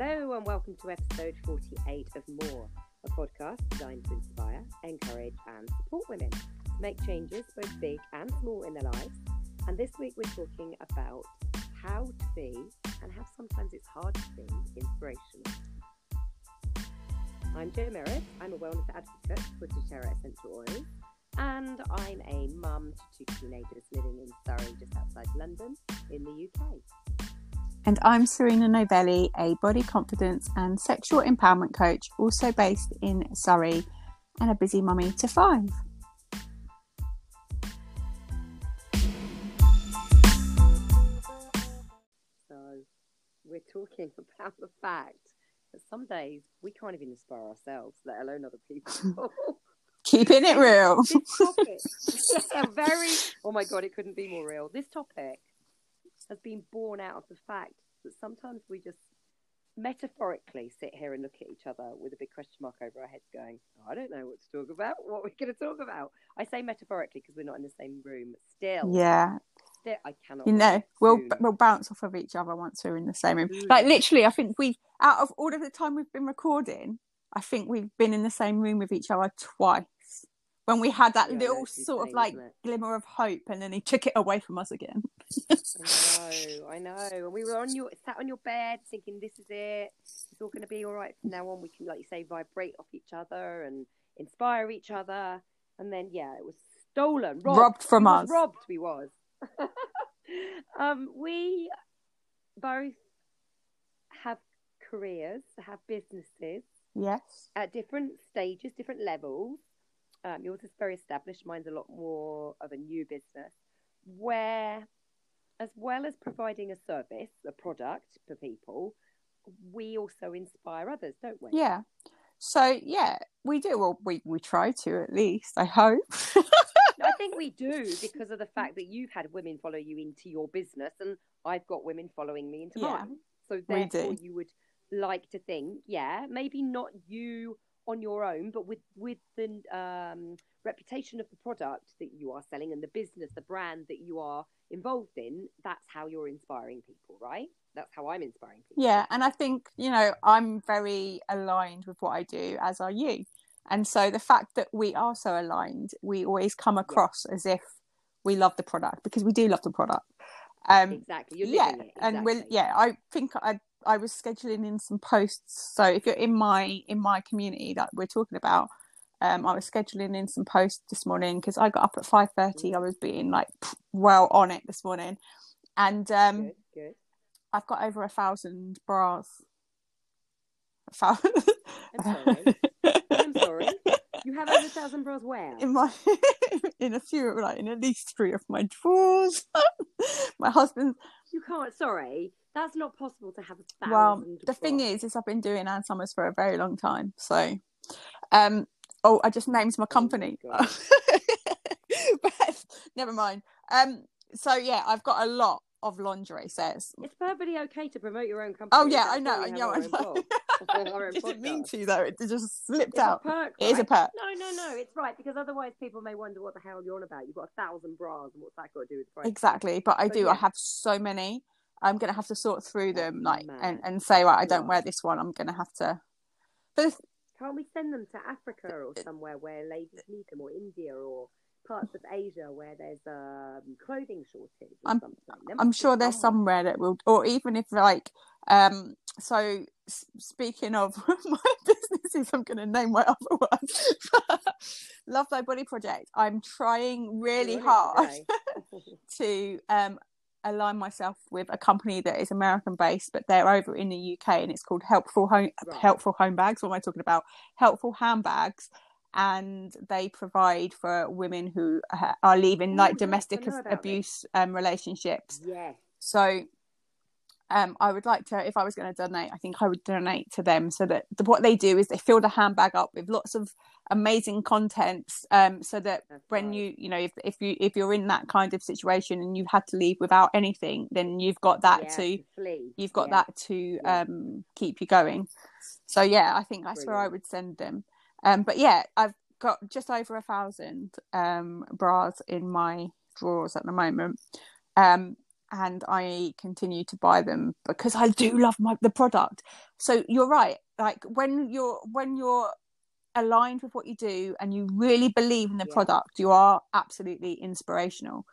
Hello and welcome to episode 48 of More, a podcast designed to inspire, encourage, and support women to make changes both big and small in their lives. And this week we're talking about how to be and how sometimes it's hard to be inspirational. I'm Jo Merritt. I'm a wellness advocate for doTERRA essential oils, and I'm a mum to two teenagers living in Surrey, just outside London, in the UK. And I'm Serena Novelli, a body confidence and sexual empowerment coach, also based in Surrey, and a busy mummy to five. So, we're talking about the fact that some days we can't even inspire ourselves, let alone other people. Keeping it real. this topic, yeah, very. Oh my god, it couldn't be more real. This topic has been born out of the fact that sometimes we just metaphorically sit here and look at each other with a big question mark over our heads, going, "I don't know what to talk about. What are we going to talk about?" I say metaphorically because we're not in the same room. Still, Yeah, still, I cannot. you know, we'll we'll bounce off of each other once we're in the same room. Mm. Like literally, I think we've out of all of the time we've been recording, I think we've been in the same room with each other twice. When we had that Yeah, little sort of like glimmer of hope, and then he took it away from us again. I know, I know. And we were on your sat on your bed thinking, "This is it. It's all going to be all right from now on." We can, like you say, vibrate off each other and inspire each other. And then, yeah, it was stolen, robbed, Robbed from We us. robbed. We was. um, we both have careers, have businesses Yes. at different stages, different levels. Um, yours is very established. Mine's a lot more of a new business, where, as well as providing a service, a product for people, we also inspire others, don't we? Yeah. So yeah, we do. Well, we we try to at least. I hope. I think we do because of the fact that you've had women follow you into your business, and I've got women following me into Yeah, mine. So therefore, you would like to think, yeah, maybe not you on your own, but with with the um, reputation of the product that you are selling and the business, the brand that you are involved in. That's how you're inspiring people, right? That's how I'm inspiring people. Yeah, and I think you know I'm very aligned with what I do, as are you. And so the fact that we are so aligned, we always come across as if we love the product because we do love the product. Um, exactly. You're yeah, it. and we're, yeah, I think I I was scheduling in some posts. So if you're in my in my community that we're talking about, um, I was scheduling in some posts this morning because I got up at five thirty. I was being like well on it this morning, and um, Good, good. I've got over a thousand bras. A thou- I'm sorry. I'm sorry. You have over a thousand bras where? in my in a few like in at least three of my drawers. my husband You can't. Sorry, that's not possible to have a thousand. well the thing is is I've been doing Ann Summers for a very long time. So um oh I just named my company. God. but never mind. Um so yeah, I've got a lot of lingerie sets. it's perfectly okay to promote your own company. Oh yeah, I know, I know, I know. I didn't mean to though, it just slipped It's a out. perk. It is a right? perk. No, no, no. It's right because otherwise people may wonder what the hell you're on about. You've got a thousand bras, and what's that got to do with price? Exactly, but I But do. yeah. I have so many. I'm gonna have to sort through them, like, and, and say, right, I don't Right. wear this one. I'm gonna have to. But Can't we send them to Africa or somewhere where ladies need them, or India or parts of Asia where there's a um, clothing shortage or I'm- something? I'm sure there's somewhere that will, or even if like, um. So speaking of my businesses, I'm gonna name my other one. Love Thy Body Project. I'm trying really hard on it today. to um align myself with a company that is American based, but they're over in the UK, and it's called Helpful Home Right. Helpful Home Bags. What am I talking about? Helpful handbags, and they provide for women who are leaving like domestic I know ab- about this. abuse um, relationships. yes. So. Um, I would like to, if I was going to donate, I think I would donate to them so that the, what they do is they fill the handbag up with lots of amazing contents, um, so that That's when right. you you know if if you if you're in that kind of situation and you've had to leave without anything then you've got that yeah, to flee. you've got Yeah. that to Yeah. um keep you going so yeah i think that's where i would send them um but yeah i've got just over a thousand um bras in my drawers at the moment um and I continue to buy them because I do love my the product. So you're right. Like when you're when you're aligned with what you do and you really believe in the Yeah. product, you are absolutely inspirational.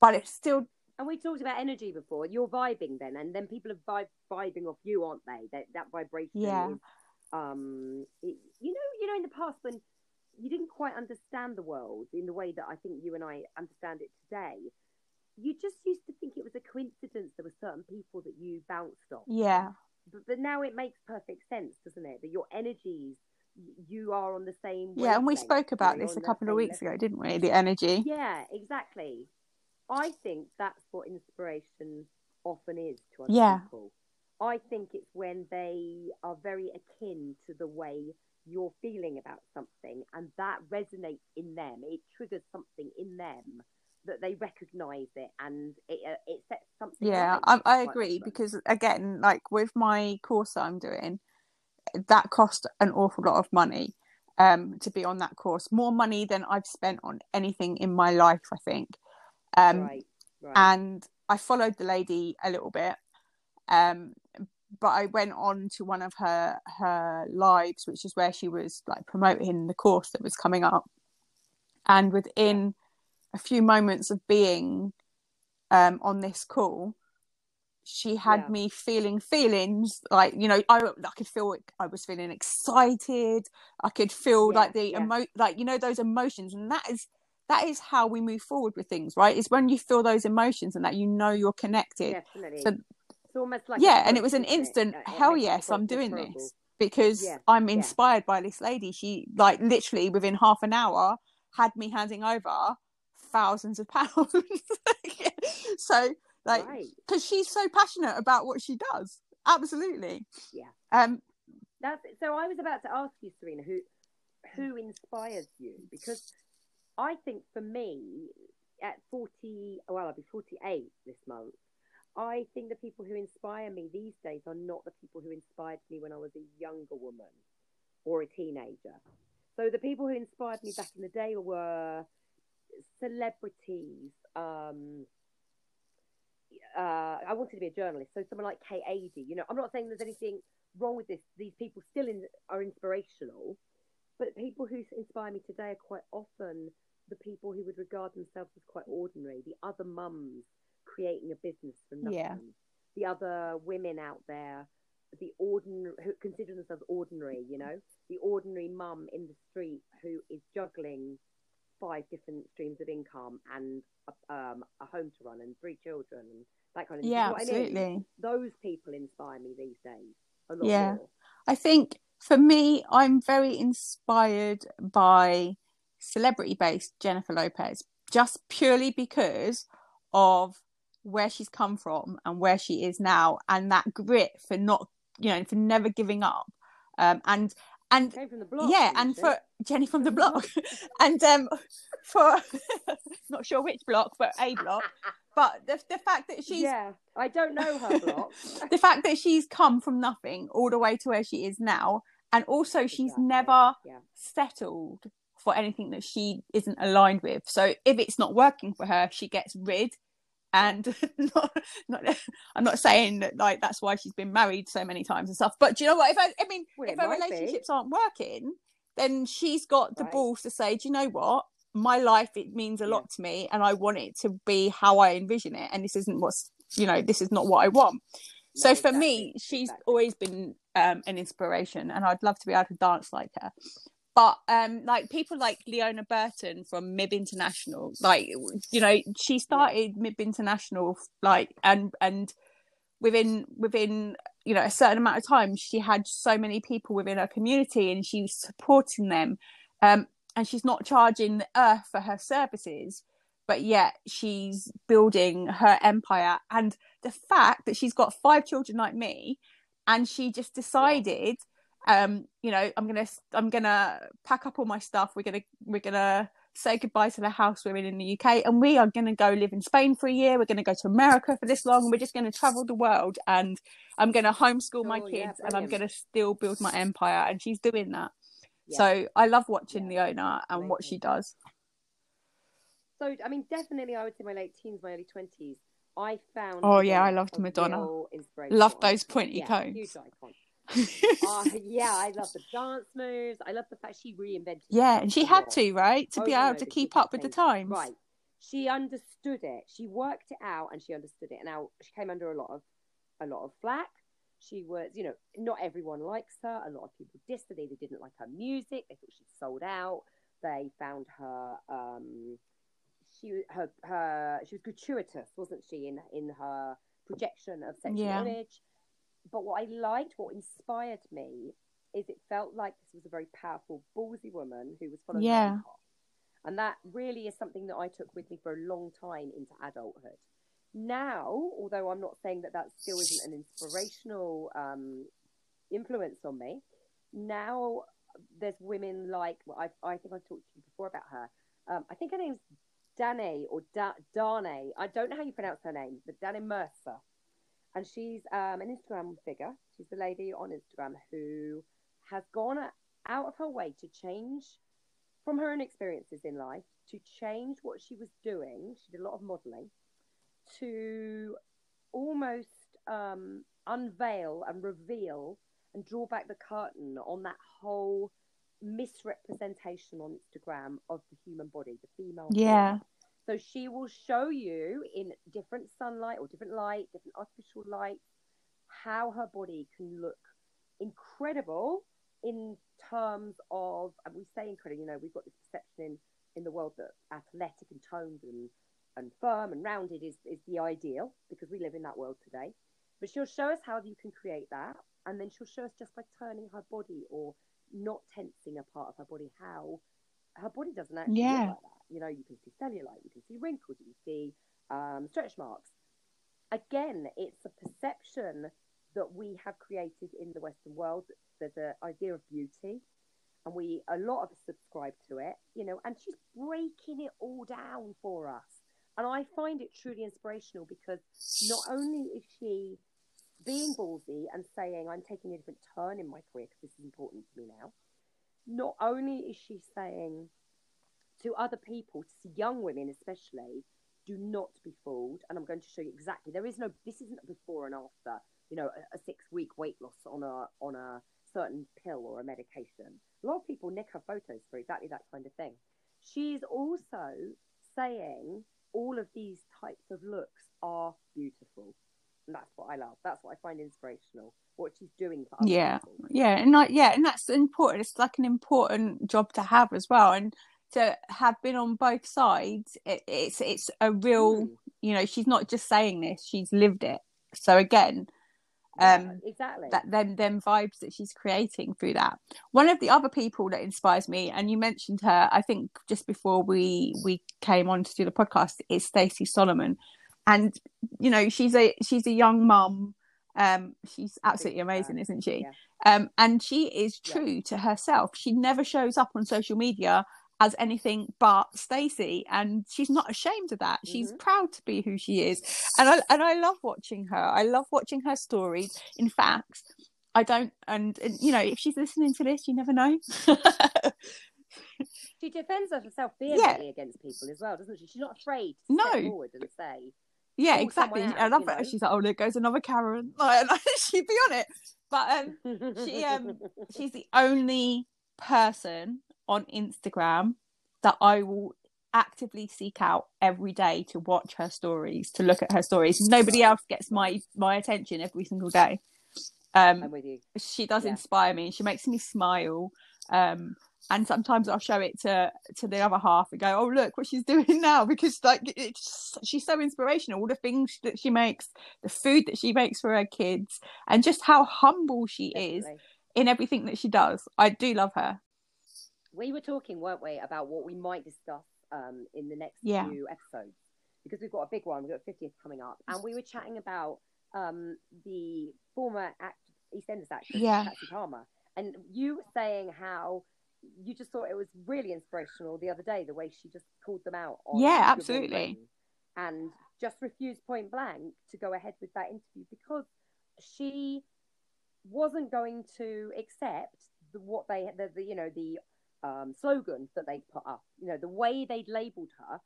But it's still And we talked about energy before. You're vibing then, and then people are vibe, vibing off you, aren't they? That that vibration Yeah. is, um, it, you know, you know, in the past when you didn't quite understand the world in the way that I think you and I understand it today, you just used to think it was a coincidence there were certain people that you bounced off. yeah. But, but now it makes perfect sense, doesn't it? That your energies, you are on the same. Yeah, and we spoke about this a couple of weeks level. ago, didn't we? The energy. Yeah, exactly. I think that's what inspiration often is to other Yeah. people. I think it's when they are very akin to the way you're feeling about something and that resonates in them. It triggers something in them that they recognize it and it, uh, it sets something Yeah, I, I agree because again, like with my course that I'm doing, that cost an awful lot of money um to be on that course. More money than I've spent on anything in my life, I think. Um right, right. and I followed the lady a little bit. Um, but I went on to one of her her lives, which is where she was like promoting the course that was coming up. And within a few moments of being um, on this call, she had Yeah. me feeling feelings like you know I I could feel it, I was feeling excited. I could feel Yeah, like the yeah. emo like you know those emotions, and that is that is how we move forward with things, right? It's when you feel those emotions and that you know you're connected. Definitely. So- it's almost like yeah, and it was an instant Uh, it hell you yes, I'm doing this because I'm inspired by this lady. She like literally within half an hour had me handing over thousands of pounds. so like right. because she's so passionate about what she does. Absolutely. Yeah. Um. That's so. I was about to ask you, Serena, who who inspires you? Because I think for me, at forty, well, I'll be forty-eight this month. I think the people who inspire me these days are not the people who inspired me when I was a younger woman or a teenager. So the people who inspired me back in the day were celebrities. Um, uh, I wanted to be a journalist, so someone like Kate Adie. You know, I'm not saying there's anything wrong with this. These people still in, are inspirational, but people who inspire me today are quite often the people who would regard themselves as quite ordinary. The other mums creating a business from nothing. Yeah. The other women out there, the ordinary who consider themselves ordinary. You know, the ordinary mum in the street who is juggling five different streams of income and a, um, a home to run and three children and that kind of thing. Yeah. You know what I mean? Absolutely. Those people inspire me these days a lot Yeah. more. I think for me, I'm very inspired by celebrity based Jennifer Lopez, just purely because of where she's come from and where she is now, and that grit for not, you know, for never giving up. Um, and and Came from the block. yeah, and for Jenny from the block, and um, for not sure which block, but a block. But the the fact that she's yeah, I don't know her block. the fact that she's come from nothing all the way to where she is now and also she's Exactly, never yeah. settled for anything that she isn't aligned with so if it's not working for her she gets rid and not, not i'm not saying that like that's why she's been married so many times and stuff but do you know what if i, I mean Well, if her might be. relationships aren't working then she's got the Right. balls to say do you know what my life it means a Yeah. lot to me and i want it to be how i envision it and this isn't what's you know this is not what i want so No, for me she's exactly. always been um, an inspiration and i'd love to be able to dance like her but um like people like leona burton from mib international like you know she started mib international like and and within within you know a certain amount of time she had so many people within her community and she was supporting them. Um and she's not charging the earth for her services but yet she's building her empire. And the fact that she's got five children like me and she just decided um you know i'm gonna i'm gonna pack up all my stuff we're gonna we're gonna say goodbye to the house we're in in the uk and we are gonna go live in spain for a year we're gonna go to america for this long and we're just gonna travel the world and i'm gonna homeschool my Sure, yeah, kids and i'm gonna still build my empire and she's doing that Yeah. so i love watching Yeah, leona and what she does So, I mean, definitely, I would say my late teens, my early twenties. I found. Oh, yeah, I loved Madonna. Loved those pointy yeah, combs. Oh, yeah, I love the dance moves. I love the fact she reinvented. yeah, and she had to, right, to be Over and able to keep up with the times. Right. She understood it. She worked it out and she understood it. And now she came under a lot of a lot of flack. She was, you know, not everyone likes her. A lot of people dissed her. They didn't like her music. They thought she sold out. They found her um she her her she was gratuitous, wasn't she, in in her projection of sexual Yeah. image. But what I liked, what inspired me, is it felt like this was a very powerful, ballsy woman who was following her Yeah. heart. And that really is something that I took with me for a long time into adulthood. Now, although I'm not saying that that still isn't an inspirational um, influence on me, now there's women like, well, I, I think I've talked to you before about her. Um, I think her name's Danae or da-. I don't know how you pronounce her name, but Danae Mercer. And she's um, an Instagram figure. She's the lady on Instagram who has gone out of her way to change from her own experiences in life to change what she was doing. She did a lot of modeling to almost um, unveil and reveal and draw back the curtain on that whole misrepresentation on Instagram of the human body, the female. body. So she will show you in different sunlight or different light, different artificial light, how her body can look incredible in terms of, and we say incredible, you know, we've got this perception in, in the world that athletic and toned and, and firm and rounded is, is the ideal because we live in that world today. But she'll show us how you can create that. And then she'll show us just by turning her body or not tensing a part of her body how her body doesn't actually Yeah. look like that. You know, you can see cellulite, you can see wrinkles, you can see um, stretch marks. Again, it's a perception that we have created in the Western world. There's an idea of beauty, and we a lot of us subscribe to it. You know, and she's breaking it all down for us, and I find it truly inspirational because not only is she being ballsy and saying I'm taking a different turn in my career because this is important to me now. Not only is she saying to other people, to young women especially, do not be fooled. And I'm going to show you exactly. There is no. This isn't a before and after. You know, a, a six week weight loss on a on a certain pill or a medication. A lot of people nick her photos for exactly that kind of thing. She's also saying all of these types of looks are beautiful. And that's what I love. That's what I find inspirational. What she's doing for Yeah. people. yeah and like yeah and that's important it's like an important job to have as well and to have been on both sides it, it's it's a real Mm. you know she's not just saying this she's lived it so again Yeah, um exactly. that then them vibes that she's creating through that one of the other people that inspires me and you mentioned her i think just before we we came on to do the podcast is stacey solomon and you know she's a she's a young mum um she's absolutely amazing isn't she Yeah. um and she is Yeah. true to herself she never shows up on social media as anything but Stacey and she's not ashamed of that. She's Mhm. proud to be who she is. And I and I love watching her. I love watching her stories in fact I don't and, and you know if she's listening to this you never know. She defends herself vehemently against people as well, doesn't she? She's not afraid to No. step forward and say, yeah exactly. I love it know? she's like oh there goes another Karen. Like, she'd be on it. But um She, um, she's the only person on Instagram that I will actively seek out every day to watch her stories, to look at her stories. Nobody else gets my my attention every single day. I'm Um, with you. she does Yeah. inspire me. She makes me smile. Um, and sometimes I'll show it to to the other half and go, "Oh, look what she's doing now," because like it's she's so inspirational. All the things that she makes, the food that she makes for her kids, and just how humble she is in everything that she does. I do love her. We were talking, weren't we, about what we might discuss um, in the next Yeah. few episodes because we've got a big one. We've got 50th coming up, and we were chatting about um, the former act, EastEnders actress Yeah. Patsy Palmer, and you were saying how you just thought it was really inspirational the other day the way she just called them out. On Yeah, absolutely. And just refused point blank to go ahead with that interview because she wasn't going to accept the, what they the, the you know the um, slogan that they'd put up you know the way they'd labeled her.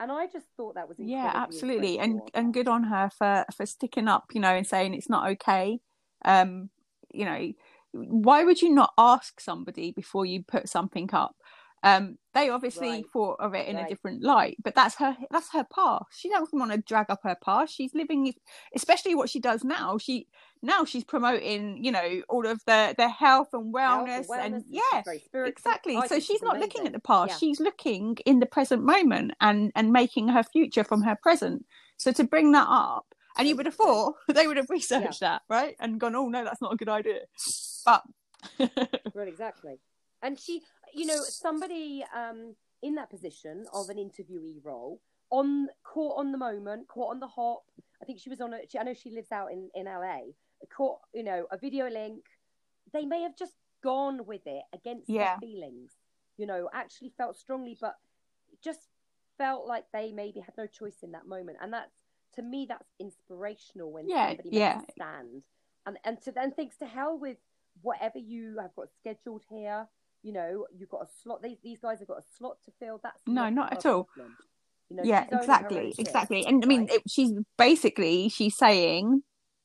And I just thought that was yeah absolutely. And and good on her for for sticking up you know and saying it's not okay. Um you know why would you not ask somebody before you put something up um they obviously Right. thought of it in a different light but that's her that's her past she doesn't want to drag up her past she's living especially what she does now. She now she's promoting you know all of the the health and Health wellness, and, wellness, she's yeah exactly. I so she's not looking at the past. Yeah. she's looking in the present moment and and making her future from her present. So to bring that up and you would have thought they would have researched that right? And gone oh no that's not a good idea. But Well, exactly. And she, you know, somebody um, in that position of an interviewee role, on caught on the moment, caught on the hop. I think she was on a. She, I know she lives out in in LA. Caught, you know, a video link. They may have just gone with it against Yeah. their feelings. You know, actually felt strongly, but just felt like they maybe had no choice in that moment. And that's to me, that's inspirational when Yeah, somebody yeah. makes a stand. And and to then thinks to hell with whatever you have got scheduled here. You know, you've got a slot. These these guys have got a slot to fill. That's No, not her at all. You know, yeah she's owning her own exactly exactly and i mean it, she's basically she's saying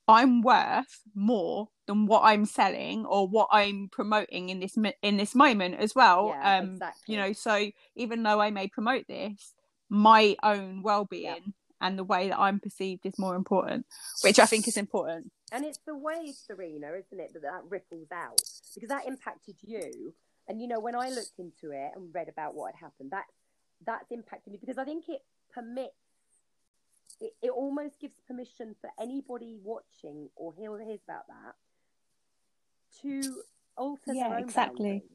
i'm worth more than what i'm selling or what i'm promoting in this in this moment as well Yeah, um exactly. you know so even though i may promote this my own well-being and the way that i'm perceived is more important which i think is important And it's the way, Serena, isn't it, that that ripples out because that impacted you. And you know, when I looked into it and read about what had happened, that that's impacted me because I think it permits. It, it almost gives permission for anybody watching or hear hears about that to alter Yeah, exactly. boundaries.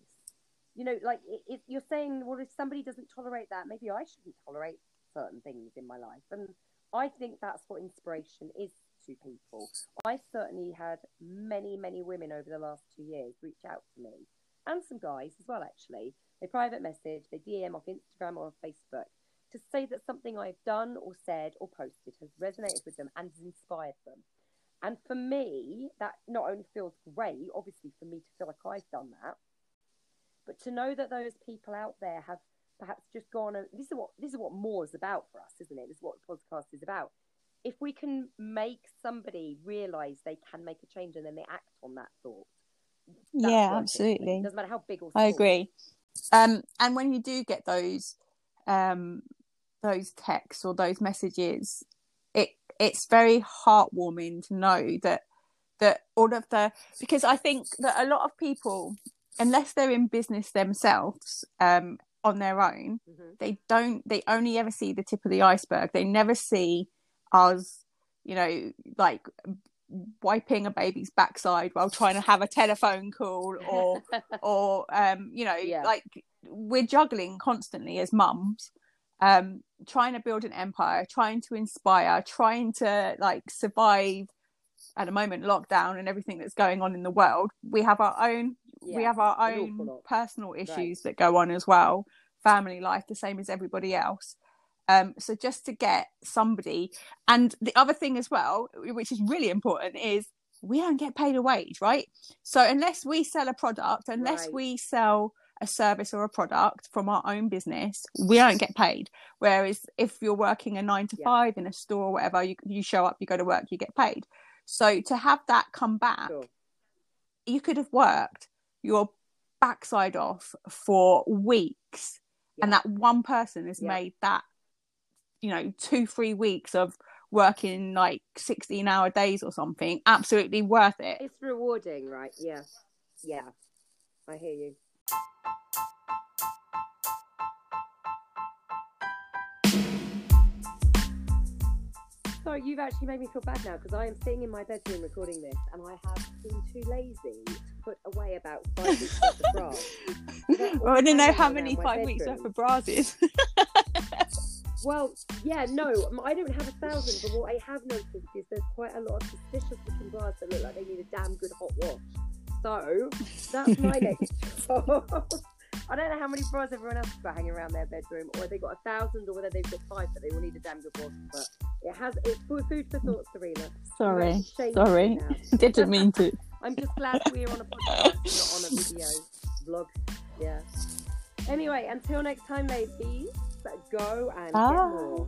You know, like i- if you're saying, well, if somebody doesn't tolerate that, maybe I shouldn't tolerate certain things in my life. And I think that's what inspiration is to people. I certainly had many, many women over the last two years reach out to me, and some guys as well, actually. They private message, they DM off Instagram or Facebook to say that something I've done or said or posted has resonated with them and has inspired them. And for me, that not only feels great, obviously, for me to feel like I've done that, but to know that those people out there have perhaps just gone and this is what this is what more is about for us, isn't it? This is what the podcast is about. If we can make somebody realize they can make a change and then they act on that thought. Yeah it absolutely Doesn't matter how big or I agree. Um, and when you do get those, um, those texts or those messages, it it's very heartwarming to know that that all of the because I think that a lot of people, unless they're in business themselves, um, on their own, Mhm. they don't they only ever see the tip of the iceberg. They never see us, you know, like wiping a baby's backside while trying to have a telephone call or or um you know Yeah. like we're juggling constantly as mums um trying to build an empire trying to inspire trying to like survive at the moment lockdown and everything that's going on in the world. We have our own we have our own personal issues that go on as well. Family life the same as everybody else um so just to get somebody and the other thing as well which is really important is we don't get paid a wage right so unless we sell a product unless Right. we sell a service or a product from our own business we don't get paid whereas if you're working a 9 to Yeah. 5 in a store or whatever you, you show up you go to work you get paid so to have that come back Sure. you could have worked your backside off for weeks and that one person has Yeah. made that you know two three weeks of working like 16 hour days or something absolutely worth it It's rewarding, right? Yeah. Yeah. I hear you. So you've actually made me feel bad now because I am sitting in my bedroom recording this and I have been too lazy to put away about five weeks worth of bras. well, i didn't know how many five weeks worth of bras is Well, yeah, no, I don't have a thousand, but what I have noticed is there's quite a lot of suspicious looking bras that look like they need a damn good hot wash. So that's my next job. I don't know how many bras everyone else has got hanging around their bedroom, or if they got a thousand, or whether they've got five, but they will need a damn good wash. But it has it's food, for thought, Serena. sorry You've actually shamed sorry didn't mean to I'm just glad we're on a podcast, not on a video vlog. Yeah. Anyway, until next time, ladies. Go and Bye. get ah. more.